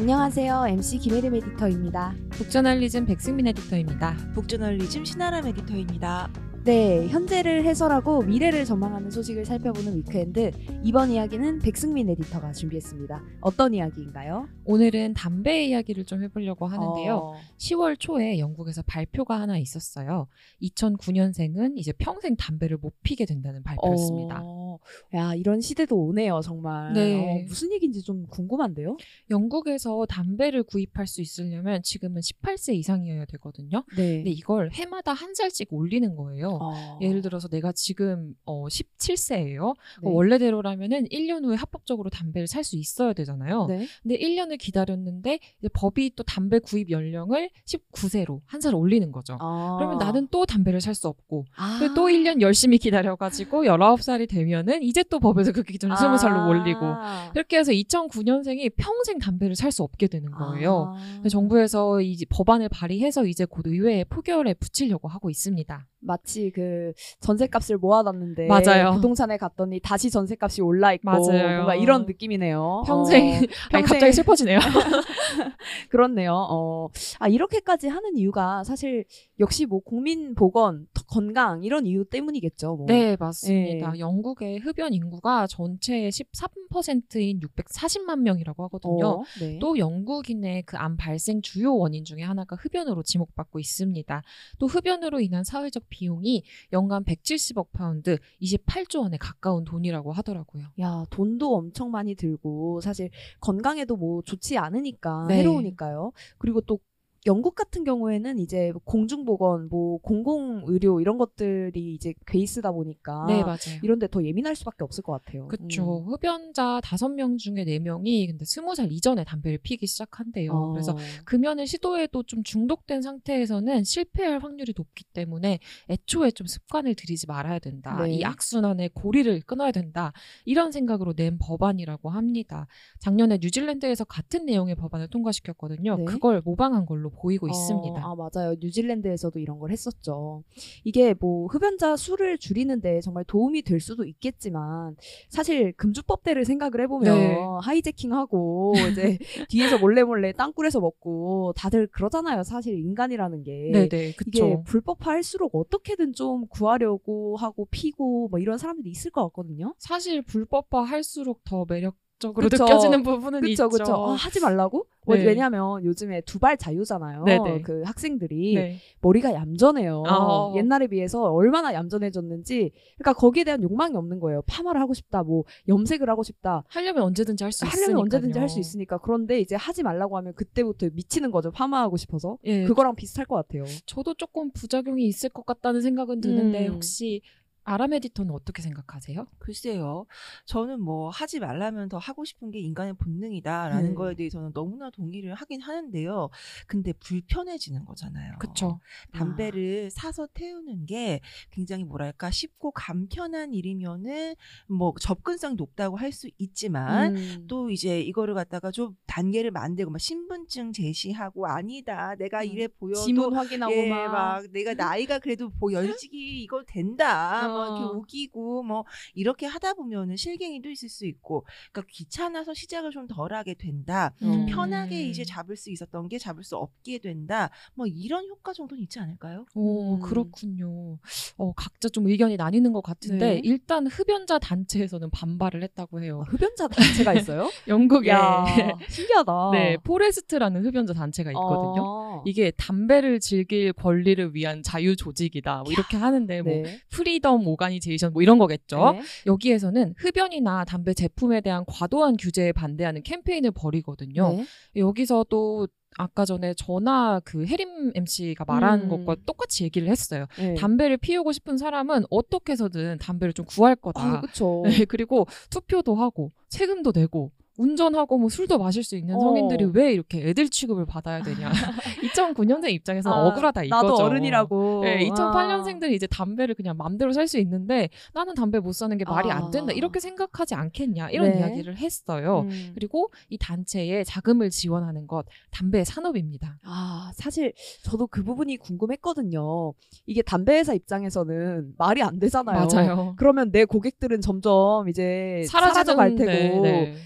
안녕하세요. MC 김혜림 에디터입니다. 북저널리즘 백승민 에디터입니다. 북저널리즘 신아람 에디터입니다. 네, 현재를 해설하고 미래를 전망하는 소식을 살펴보는 Weekend. 이번 이야기는 백승민 에디터가 준비했습니다. 어떤 이야기인가요? 오늘은 담배 이야기를 좀 해보려고 하는데요. 어, 10월 초에 영국에서 발표가 하나 있었어요. 2009년생은 이제 평생 담배를 못 피게 된다는 발표였습니다. 어, 야, 이런 시대도 오네요, 정말. 네. 어, 무슨 얘기인지 좀 궁금한데요? 영국에서 담배를 구입할 수 있으려면 지금은 18세 이상이어야 되거든요. 네. 근데 이걸 해마다 한 살씩 올리는 거예요. 어, 예를 들어서 내가 지금 어, 17세예요. 네. 원래대로라면은 1년 후에 합법적으로 담배를 살 수 있어야 되잖아요. 네. 근데 1년을 기다렸는데 이제 법이 또 담배 구입 연령을 19세로 한 살 올리는 거죠. 아. 그러면 나는 또 담배를 살 수 없고 아. 그리고 또 1년 열심히 기다려가지고 19살이 되면은 이제 또 법에서 그 기준을 20살로 올리고 아. 그렇게 해서 2009년생이 평생 담배를 살 수 없게 되는 거예요. 아. 정부에서 이 법안을 발의해서 이제 곧 의회에 포결에 붙이려고 하고 있습니다. 마치 그 전세값을 모아놨는데 맞아요. 부동산에 갔더니 다시 전세값이 올라 있고 맞아요. 뭔가 이런 느낌이네요. 평생, 어, 아니, 평생 갑자기 슬퍼지네요. 그렇네요. 어, 아 이렇게까지 하는 이유가 사실 역시 뭐 국민 보건, 더 건강 이런 이유 때문이겠죠. 뭐. 네, 맞습니다. 네. 영국의 흡연 인구가 전체의 13%인 640만 명이라고 하거든요. 어, 네. 또 영국인의 그 암 발생 주요 원인 중에 하나가 흡연으로 지목받고 있습니다. 또 흡연으로 인한 사회적 비용이 연간 170억 파운드, 28조 원에 가까운 돈이라고 하더라고요. 야 돈도 엄청 많이 들고 사실 건강에도 뭐 좋지 않으니까 네. 해로우니까요. 그리고 또 영국 같은 경우에는 이제 공중보건, 뭐 공공의료 이런 것들이 이제 베이스다 보니까 네, 맞아요. 이런데 더 예민할 수밖에 없을 것 같아요. 그쵸. 음. 흡연자 5명 중에 4명이 근데 20살 이전에 담배를 피기 시작한대요. 어. 그래서 금연을 시도해도 좀 중독된 상태에서는 실패할 확률이 높기 때문에 애초에 좀 습관을 들이지 말아야 된다. 네. 이 악순환의 고리를 끊어야 된다. 이런 생각으로 낸 법안이라고 합니다. 작년에 뉴질랜드에서 같은 내용의 법안을 통과시켰거든요. 네. 그걸 모방한 걸로 보이고 어, 있습니다. 아 맞아요. 뉴질랜드에서도 이런 걸 했었죠. 이게 뭐 흡연자 수를 줄이는데 정말 도움이 될 수도 있겠지만 사실 금주법대를 생각을 해보면 네. 하이제킹하고 이제 뒤에서 몰래 몰래 땅굴에서 먹고 다들 그러잖아요. 사실 인간이라는 게 네네, 그쵸. 이게 불법화할수록 어떻게든 좀 구하려고 하고 피고 뭐 이런 사람들이 있을 것 같거든요. 사실 불법화 할수록 더 매력 적으로 그쵸. 느껴지는 부분은 그쵸, 있죠. 그쵸. 아, 하지 말라고? 뭐 네. 왜냐면 요즘에 두발 자유잖아요. 네네. 그 학생들이 네. 머리가 얌전해요. 어. 옛날에 비해서 얼마나 얌전해졌는지. 그러니까 거기에 대한 욕망이 없는 거예요. 파마를 하고 싶다, 뭐 염색을 하고 싶다. 하려면 언제든지 할 수 있으니까. 하려면 언제든지 할 수 있으니까. 그런데 이제 하지 말라고 하면 그때부터 미치는 거죠. 파마하고 싶어서. 예, 그거랑 비슷할 것 같아요. 저도 조금 부작용이 있을 것 같다는 생각은 드는데 음. 혹시 아람 에디터는 어떻게 생각하세요? 글쎄요. 저는 뭐 하지 말라면 더 하고 싶은 게 인간의 본능이다라는 네. 거에 대해서는 너무나 동의를 하긴 하는데요. 근데 불편해지는 거잖아요. 그쵸. 담배를 사서 태우는 게 굉장히 뭐랄까 쉽고 간편한 일이면은 뭐 접근성 높다고 할 수 있지만 음. 또 이제 이거를 갖다가 좀 단계를 만들고 막 신분증 제시하고 아니다 내가 음. 이래 보여도 지문 확인하고 예, 막. 막 내가 나이가 그래도 뭐 연식이 이거 된다 뭐 이렇게 어. 우기고 뭐 이렇게 하다 보면은 실갱이도 있을 수 있고 그러니까 귀찮아서 시작을 좀 덜하게 된다 음. 편하게 이제 잡을 수 있었던 게 잡을 수 없게 된다 뭐 이런 효과 정도는 있지 않을까요? 오, 음. 그렇군요. 어, 각자 좀 의견이 나뉘는 것 같은데 네. 일단 흡연자 단체에서는 반발을 했다고 해요. 아, 흡연자 단체가 있어요? 영국에 야, 신기하다. 네, 포레스트라는 흡연자 단체가 있거든요. 어. 이게 담배를 즐길 권리를 위한 자유 조직이다. 뭐 이렇게 하는데 뭐 네. freedom organization 뭐 이런 거겠죠. 네. 여기에서는 흡연이나 담배 제품에 대한 과도한 규제에 반대하는 캠페인을 벌이거든요. 네. 여기서 또 아까 전에 전화 그 해림 MC가 말한 음. 것과 똑같이 얘기를 했어요. 네. 담배를 피우고 싶은 사람은 어떻게 해서든 담배를 좀 구할 거다. 아, 그쵸. 네, 그리고 투표도 하고 세금도 내고 운전하고 뭐 술도 마실 수 있는 어. 성인들이 왜 이렇게 애들 취급을 받아야 되냐. 2009년생 입장에서는 아, 억울하다 이거죠. 나도 어른이라고. 네, 아. 2008년생들이 이제 담배를 그냥 맘대로 살 수 있는데 나는 담배 못 사는 게 말이 안 된다. 아. 이렇게 생각하지 않겠냐. 이런 네. 이야기를 했어요. 음. 그리고 이 단체에 자금을 지원하는 것 담배 산업입니다. 아, 사실 저도 그 부분이 궁금했거든요. 이게 담배 회사 입장에서는 말이 안 되잖아요. 맞아요. 그러면 내 고객들은 점점 이제 사라져 갈 테고 사라지는데, 네.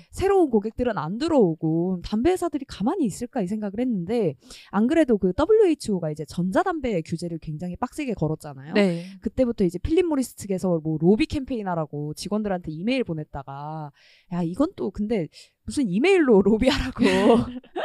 새로운 고객들은 안 들어오고 담배 회사들이 가만히 있을까 이 생각을 했는데 안 그래도 그 WHO가 이제 전자담배 규제를 굉장히 빡세게 걸었잖아요. 네. 그때부터 이제 필립 모리스 측에서 뭐 로비 캠페인 하라고 직원들한테 이메일 보냈다가 야 이건 또 근데 무슨 이메일로 로비하라고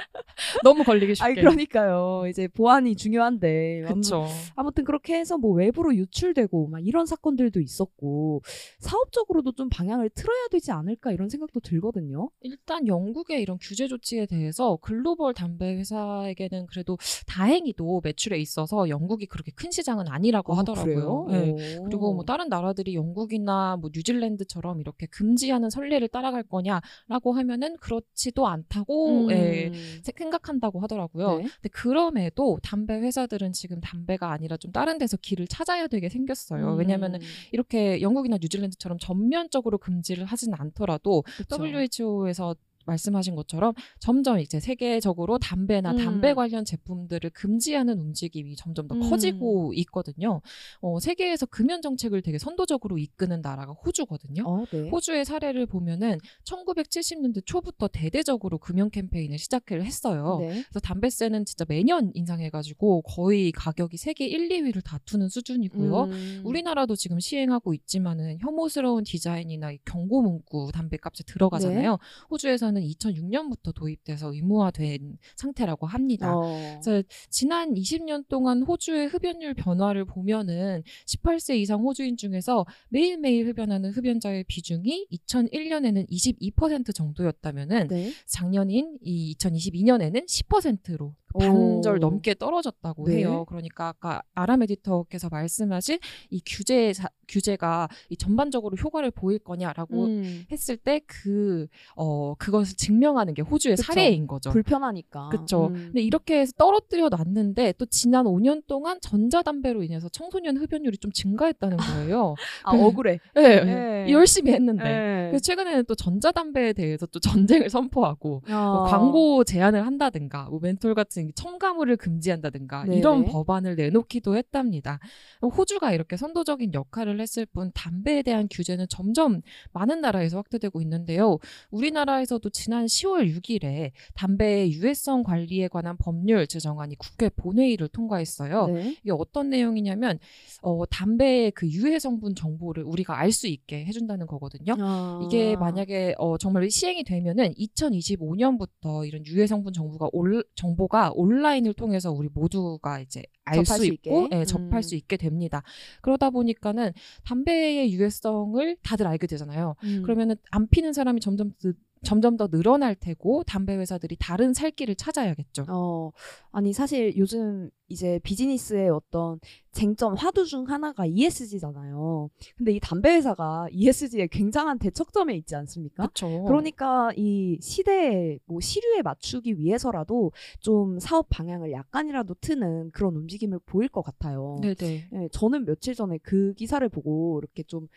너무 걸리기 쉽게. 아니 그러니까요 이제 보안이 중요한데 그쵸. 아무튼 그렇게 해서 뭐 외부로 유출되고 막 이런 사건들도 있었고 사업적으로도 좀 방향을 틀어야 되지 않을까 이런 생각도 들거든요. 일단 영국의 이런 규제 조치에 대해서 글로벌 담배 회사에게는 그래도 다행히도 매출에 있어서 영국이 그렇게 큰 시장은 아니라고 아, 하더라고요. 네. 오. 그리고 뭐 다른 나라들이 영국이나 뭐 뉴질랜드처럼 이렇게 금지하는 선례를 따라갈 거냐라고 하면은 그렇지도 않다고 음. 예, 생각 한다고 하더라고요. 네. 근데 그럼에도 담배 회사들은 지금 담배가 아니라 좀 다른 데서 길을 찾아야 되게 생겼어요. 음. 이렇게 영국이나 뉴질랜드처럼 전면적으로 금지를 하진 않더라도 그쵸. WHO에서 말씀하신 것처럼 점점 이제 세계적으로 담배나 음. 담배 관련 제품들을 금지하는 움직임이 점점 더 음. 커지고 있거든요. 어, 세계에서 금연 정책을 되게 선도적으로 이끄는 나라가 호주거든요. 어, 네. 호주의 사례를 보면은 1970년대 초부터 대대적으로 금연 캠페인을 시작을 했어요. 네. 그래서 담배세는 진짜 매년 인상해가지고 거의 가격이 세계 1, 2위를 다투는 수준이고요. 음. 우리나라도 지금 시행하고 있지만은 혐오스러운 디자인이나 이 경고 문구 담배값에 들어가잖아요. 네. 호주에서는 2006년부터 도입돼서 의무화된 상태라고 합니다. 어. 그래서 지난 20년 동안 호주의 흡연율 변화를 보면은 18세 이상 호주인 중에서 매일매일 흡연하는 흡연자의 비중이 2001년에는 22% 정도였다면은 네. 작년인 이 2022년에는 10%로 반절 오. 넘게 떨어졌다고 네. 해요. 그러니까 아까 아람 에디터께서 말씀하신 이 규제 규제가 이 전반적으로 효과를 보일 거냐라고 음. 했을 때 그 어 그것을 증명하는 게 호주의 그쵸. 사례인 거죠. 불편하니까. 그렇죠. 음. 근데 이렇게 해서 떨어뜨려 놨는데 또 지난 5년 동안 전자담배로 인해서 청소년 흡연율이 좀 증가했다는 거예요. 아 억울해. 네, 네. 열심히 했는데. 네. 그래서 최근에는 또 전자담배에 대해서 또 전쟁을 선포하고 뭐 어. 광고 제한을 한다든가 뭐 멘톨 같은 첨가물을 금지한다든가 네네. 이런 법안을 내놓기도 했답니다. 호주가 이렇게 선도적인 역할을 했을 뿐 담배에 대한 규제는 점점 많은 나라에서 확대되고 있는데요. 우리나라에서도 지난 10월 6일에 담배의 유해성 관리에 관한 법률 제정안이 국회 본회의를 통과했어요. 네. 이게 어떤 내용이냐면 어, 담배의 그 유해 성분 정보를 우리가 알 수 있게 해준다는 거거든요. 아. 이게 만약에 어, 정말 시행이 되면은 2025년부터 이런 유해 성분 정보가 올, 정보가 온라인을 통해서 우리 모두가 이제 알수수 있고? 예, 접할 음. 수 있게 됩니다. 그러다 보니까는 담배의 유해성을 다들 알게 되잖아요. 음. 그러면은 안 피는 사람이 점점 느- 점점 더 늘어날 테고 담배 회사들이 다른 살 길을 찾아야겠죠. 어, 아니, 사실 요즘 이제 비즈니스의 어떤 쟁점 화두 중 하나가 ESG잖아요. 근데 이 담배 회사가 ESG에 굉장한 대척점에 있지 않습니까? 그렇죠. 그러니까 이 시대의 뭐 시류에 맞추기 위해서라도 좀 사업 방향을 약간이라도 트는 그런 움직임을 보일 것 같아요. 네네. 예, 저는 며칠 전에 그 기사를 보고 이렇게 좀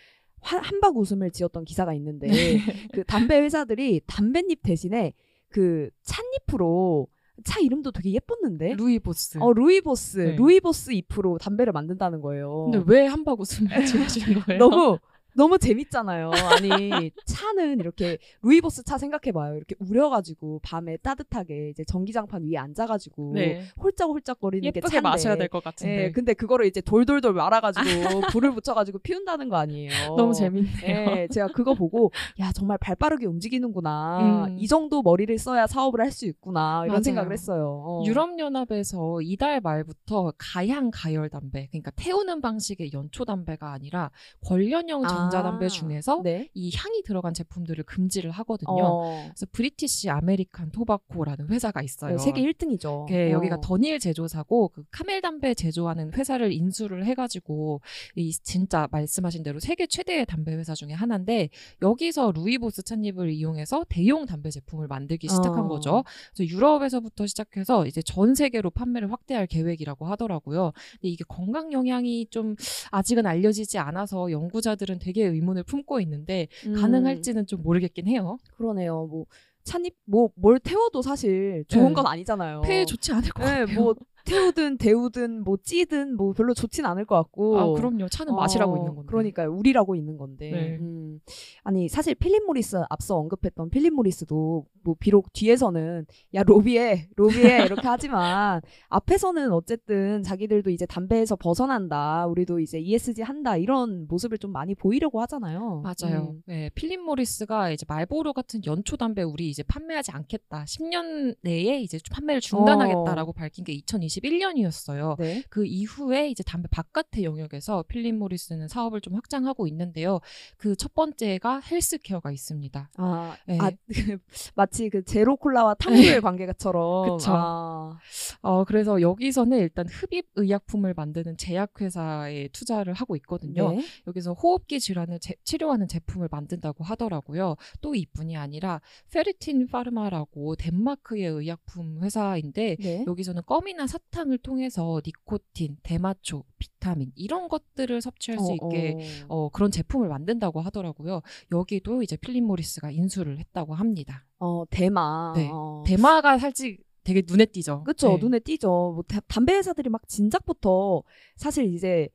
한- 함박 웃음을 지었던 기사가 있는데 네. 그 담배 회사들이 담뱃잎 대신에 그 찻잎으로 차 이름도 되게 예뻤는데 루이보스. 어 루이보스 네. 루이보스 잎으로 담배를 만든다는 거예요. 근데 왜 함박 웃음을 지으신 거예요? 너무 너무 재밌잖아요. 아니 차는 이렇게 루이보스 차 생각해봐요. 이렇게 우려가지고 밤에 따뜻하게 이제 전기장판 위에 앉아가지고 네. 홀짝홀짝거리는 게 예쁘게 차인데. 마셔야 될 것 같은데. 예, 근데 그거를 이제 돌돌돌 말아가지고 불을 붙여가지고 피운다는 거 아니에요. 너무 재밌네요. 예, 제가 그거 보고 야 정말 발 빠르게 움직이는구나. 음. 이 정도 머리를 써야 사업을 할 수 있구나 이런 맞아요. 생각을 했어요. 어. 유럽 연합에서 이달 말부터 가향 가열 담배, 그러니까 태우는 방식의 연초 담배가 아니라 궐련형 아. 전자담배 중에서 네. 이 향이 들어간 제품들을 금지를 하거든요. 어, 그래서 브리티시 아메리칸 토바코라는 회사가 있어요. 네, 세계 1등이죠. 그게 여기가 던힐 제조사고 그 카멜 담배 제조하는 회사를 인수를 해가지고 이 진짜 말씀하신 대로 세계 최대의 담배 회사 중에 하나인데 여기서 루이보스 찻잎을 이용해서 대용 담배 제품을 만들기 시작한 어. 거죠. 그래서 유럽에서부터 시작해서 이제 전 세계로 판매를 확대할 계획이라고 하더라고요. 근데 이게 건강 영향이 좀 아직은 알려지지 않아서 연구자들은 되게 의문을 품고 있는데 음, 가능할지는 좀 모르겠긴 해요. 그러네요. 뭐 찬잎 뭐뭘 태워도 사실 좋은 네. 건 아니잖아요. 폐에 좋지 않을 것 네, 같아요. 뭐 태우든 데우든 뭐 찌든 뭐 별로 좋진 않을 것 같고. 아, 그럼요. 차는 어, 있는 건데. 그러니까요. 우리라고 있는 건데. 네. 음. 아니 사실 필립 모리스 앞서 언급했던 필립 모리스도 뭐 비록 뒤에서는 야 로비해 로비해 이렇게 하지만 앞에서는 어쨌든 자기들도 이제 담배에서 벗어난다. 우리도 이제 ESG 한다 이런 모습을 좀 많이 보이려고 하잖아요. 맞아요. 음. 네, 필립 모리스가 이제 말보로 같은 연초 담배 우리 이제 판매하지 않겠다. 10년 내에 이제 판매를 중단하겠다라고 밝힌 게 2021년이었어요. 네. 그 이후에 이제 담배 바깥의 영역에서 필립 모리스는 사업을 좀 확장하고 있는데요. 그 첫 번째가 헬스케어가 있습니다. 아, 네. 아 마치 그 제로 콜라와 탕수의 관계가처럼. 그쵸. 아, 어, 그래서 여기서는 일단 흡입 의약품을 만드는 제약회사에 투자를 하고 있거든요. 네. 여기서 호흡기 질환을 제- 치료하는 제품을 만든다고 하더라고요. 또 이뿐이 아니라 페르틴 파르마라고 덴마크의 의약품 회사인데 네. 여기서는 껌이나 사탕을 통해서 니코틴, 대마초, 비타민 이런 것들을 섭취할 수 있게 어, 어, 그런 제품을 만든다고 하더라고요. 여기도 이제 필립 모리스가 인수를 했다고 합니다. 어, 대마. 네. 어. 대마가 살짝 되게 눈에 띄죠. 그쵸 네. 눈에 띄죠. 뭐 다- 담배 회사들이 막 진작부터 사실 이제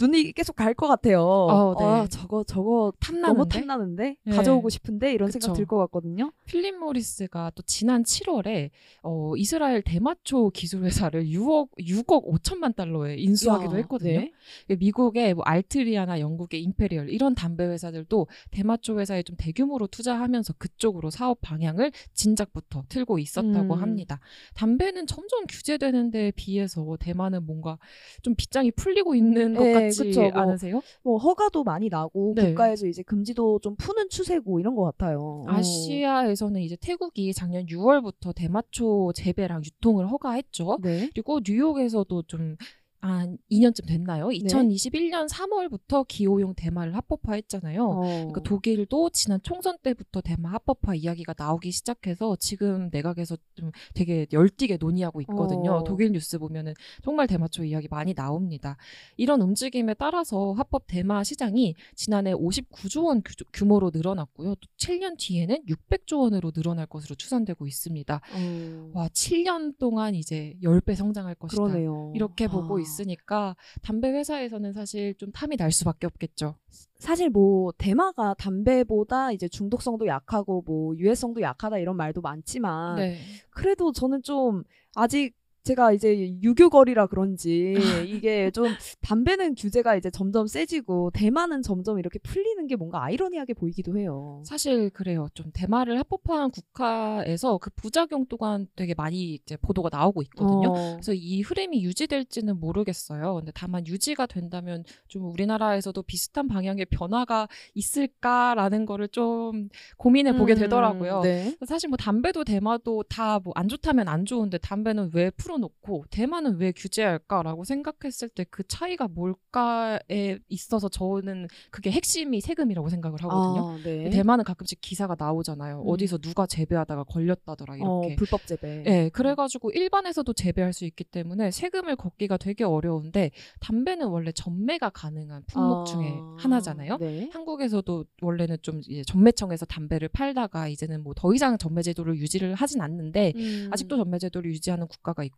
눈이 계속 갈 것 같아요. 어, 네. 아, 저거 저거 탐나는데? 너무 탐나는데 네. 가져오고 싶은데 이런 그쵸. 생각 들 것 같거든요. 필립 모리스가 또 지난 7월에 어, 이스라엘 대마초 기술 회사를 6억 6억 5천만 달러에 인수하기도 야, 했거든요. 네. 미국의 뭐 알트리아나 영국의 임페리얼 이런 담배 회사들도 대마초 회사에 좀 대규모로 투자하면서 그쪽으로 사업 방향을 진작부터 틀고 있었다고 음. 합니다. 담배는 점점 규제되는 데에 비해서 대만은 뭔가 좀 빗장이 풀리고 있는 것 그쵸, 뭐 않으세요? 뭐 허가도 많이 나고 네. 국가에서 이제 금지도 좀 푸는 추세고 이런 것 같아요. 어. 아시아에서는 이제 태국이 작년 6월부터 대마초 재배랑 유통을 허가했죠. 네. 그리고 뉴욕에서도 좀 한 2년쯤 됐나요? 네. 2021년 3월부터 기호용 대마를 합법화했잖아요. 어. 그러니까 독일도 지난 총선 때부터 대마 합법화 이야기가 나오기 시작해서 지금 내각에서 좀 되게 열띠게 논의하고 있거든요. 어. 독일 뉴스 보면은 정말 대마초 이야기 많이 나옵니다. 이런 움직임에 따라서 합법 대마 시장이 지난해 59조 원 규- 규모로 늘어났고요. 또 7년 뒤에는 600조 원으로 늘어날 것으로 추산되고 있습니다. 어. 와, 7년 동안 이제 10배 성장할 것이다. 그러네요. 이렇게 보고 아. 있 으니까 담배 회사에서는 사실 좀 탐이 날 수밖에 없겠죠. 사실 뭐 대마가 담배보다 이제 중독성도 약하고 뭐 유해성도 약하다 이런 말도 많지만 네. 그래도 저는 좀 아직 제가 이제 유교거리라 그런지 이게 좀 담배는 규제가 이제 점점 세지고 대마는 점점 이렇게 풀리는 게 뭔가 아이러니하게 보이기도 해요. 사실 그래요. 좀 대마를 합법화한 국가에서 그 부작용 또한 되게 많이 이제 보도가 나오고 있거든요. 어, 그래서 이 흐름이 유지될지는 모르겠어요. 근데 다만 유지가 된다면 좀 우리나라에서도 비슷한 방향의 변화가 있을까라는 거를 좀 고민해 보게 음, 되더라고요. 네. 사실 뭐 담배도 대마도 다 뭐 안 좋다면 안 좋은데 담배는 왜 풀어 놓고 대마는 왜 규제할까라고 생각했을 때 그 차이가 뭘까에 있어서 저는 그게 핵심이 세금이라고 생각을 하거든요. 아, 네. 대마는 가끔씩 기사가 나오잖아요. 음. 어디서 누가 재배하다가 걸렸다더라 어, 이렇게. 불법 재배. 네, 그래가지고 일반에서도 재배할 수 있기 때문에 세금을 걷기가 되게 어려운데 담배는 원래 전매가 가능한 품목 아, 중에 하나잖아요. 네. 한국에서도 원래는 좀 전매청에서 담배를 팔다가 이제는 뭐 더 이상 전매 제도를 유지를 하진 않는데 음. 아직도 전매 제도를 유지하는 국가가 있고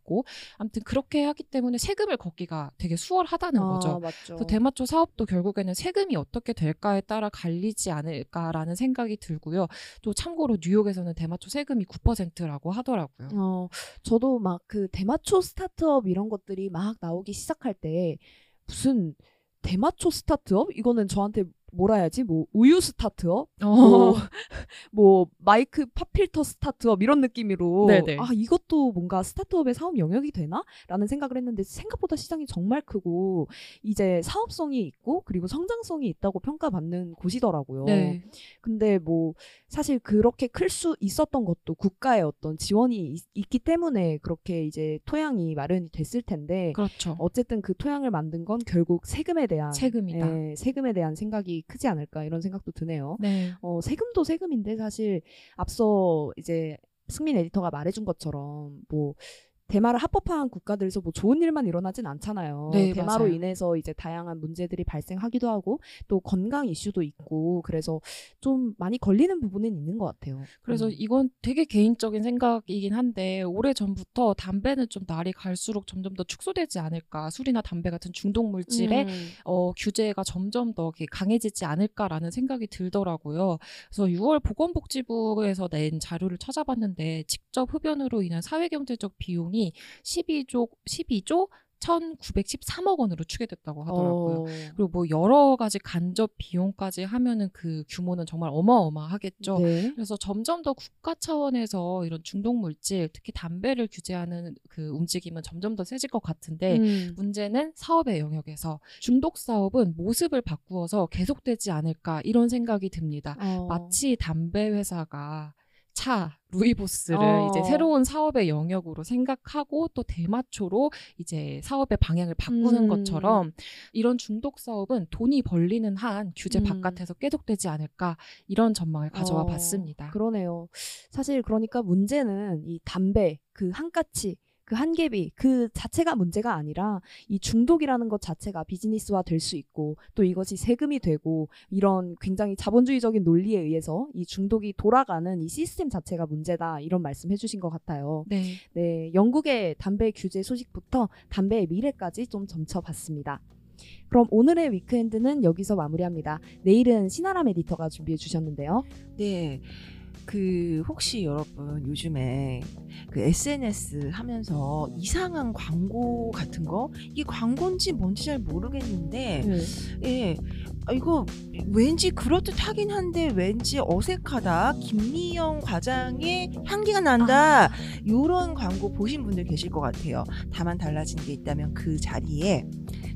아무튼 그렇게 하기 때문에 세금을 걷기가 되게 수월하다는 아, 거죠. 맞죠. 그래서 대마초 사업도 결국에는 세금이 어떻게 될까에 따라 갈리지 않을까라는 생각이 들고요. 또 참고로 뉴욕에서는 대마초 세금이 9%라고 하더라고요. 어, 저도 막 그 대마초 스타트업 이런 것들이 막 나오기 시작할 때 무슨 대마초 스타트업? 이거는 저한테 뭐라 해야지? 뭐 우유 스타트업, 어. 뭐, 뭐 마이크 pop filter 스타트업 이런 느낌으로 네네. 아 이것도 뭔가 스타트업의 사업 영역이 되나?라는 생각을 했는데 생각보다 시장이 정말 크고 이제 사업성이 있고 그리고 성장성이 있다고 평가받는 곳이더라고요. 네. 근데 뭐 사실 그렇게 클 수 있었던 것도 국가의 어떤 지원이 있, 기 때문에 그렇게 이제 토양이 마련이 됐을 텐데 그렇죠. 어쨌든 그 토양을 만든 건 결국 세금에 대한 세금이다. 예, 세금에 대한 생각이 크지 않을까 이런 생각도 드네요. 네. 어, 세금도 세금인데 사실 앞서 이제 승민 에디터가 말해준 것처럼 뭐 대마를 합법화한 국가들에서 뭐 좋은 일만 일어나진 않잖아요. 네, 대마로 맞아요. 인해서 이제 다양한 문제들이 발생하기도 하고 또 건강 이슈도 있고 그래서 좀 많이 걸리는 부분은 있는 것 같아요. 그래서 음. 이건 되게 개인적인 생각이긴 한데 오래 전부터 담배는 좀 날이 갈수록 점점 더 축소되지 않을까 술이나 담배 같은 중독 물질의 음. 어, 규제가 점점 더 강해지지 않을까라는 생각이 들더라고요. 그래서 6월 보건복지부에서 낸 자료를 찾아봤는데 직접 흡연으로 인한 사회경제적 비용이 12조 12조 1,913억 원으로 추계됐다고 하더라고요. 어, 그리고 뭐 여러 가지 간접 비용까지 하면은 그 규모는 정말 어마어마하겠죠. 네. 그래서 점점 더 국가 차원에서 이런 중독 물질, 특히 담배를 규제하는 그 움직임은 점점 더 세질 것 같은데 음. 문제는 사업의 영역에서 중독 사업은 모습을 바꾸어서 계속되지 않을까 이런 생각이 듭니다. 어. 마치 담배 회사가 차 루이보스를 어. 이제 새로운 사업의 영역으로 생각하고 또 대마초로 이제 사업의 방향을 바꾸는 음. 것처럼 이런 중독 사업은 돈이 벌리는 한 규제 음. 바깥에서 계속되지 않을까 이런 전망을 가져와 어, 봤습니다. 그러네요. 사실 그러니까 문제는 이 담배 그 한가치 그 한계비 그 자체가 문제가 아니라 이 중독이라는 것 자체가 비즈니스화 될 수 있고 또 이것이 세금이 되고 이런 굉장히 자본주의적인 논리에 의해서 이 중독이 돌아가는 이 시스템 자체가 문제다 이런 말씀 해 주신 것 같아요. 네. 네, 영국의 담배 규제 소식부터 담배의 미래까지 좀 점쳐봤습니다. 그럼 오늘의 위크엔드는 여기서 마무리합니다. 내일은 신아람 에디터가 준비해 주셨는데요. 네. 그 혹시 여러분 요즘에 그 SNS 하면서 이상한 광고 같은 거? 이게 광고인지 뭔지 잘 모르겠는데 예. 아, 이거 왠지 그럴듯하긴 한데 왠지 어색하다. 김미영 과장의 향기가 난다. 요런 광고 보신 분들 계실 것 같아요. 다만 달라진 게 있다면 그 자리에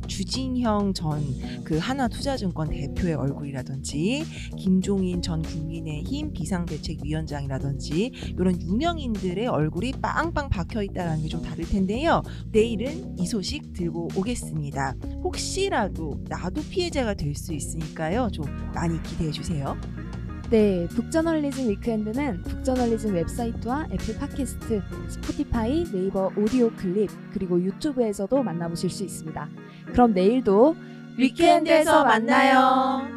주진형 전 그 하나투자증권 대표의 얼굴이라든지 김종인 전 국민의힘 비상대책위원장이라든지 이런 유명인들의 얼굴이 빵빵 박혀 있다는 게 좀 다를 텐데요. 내일은 이 소식 들고 오겠습니다. 혹시라도 나도 피해자가 될 수 있으니까요. 좀 많이 기대해 주세요. 네, 북저널리즘 위크엔드는 북저널리즘 웹사이트와 애플 팟캐스트, 스포티파이, 네이버 오디오 클립, 그리고 유튜브에서도 만나보실 수 있습니다. 그럼 내일도 위크엔드에서 만나요.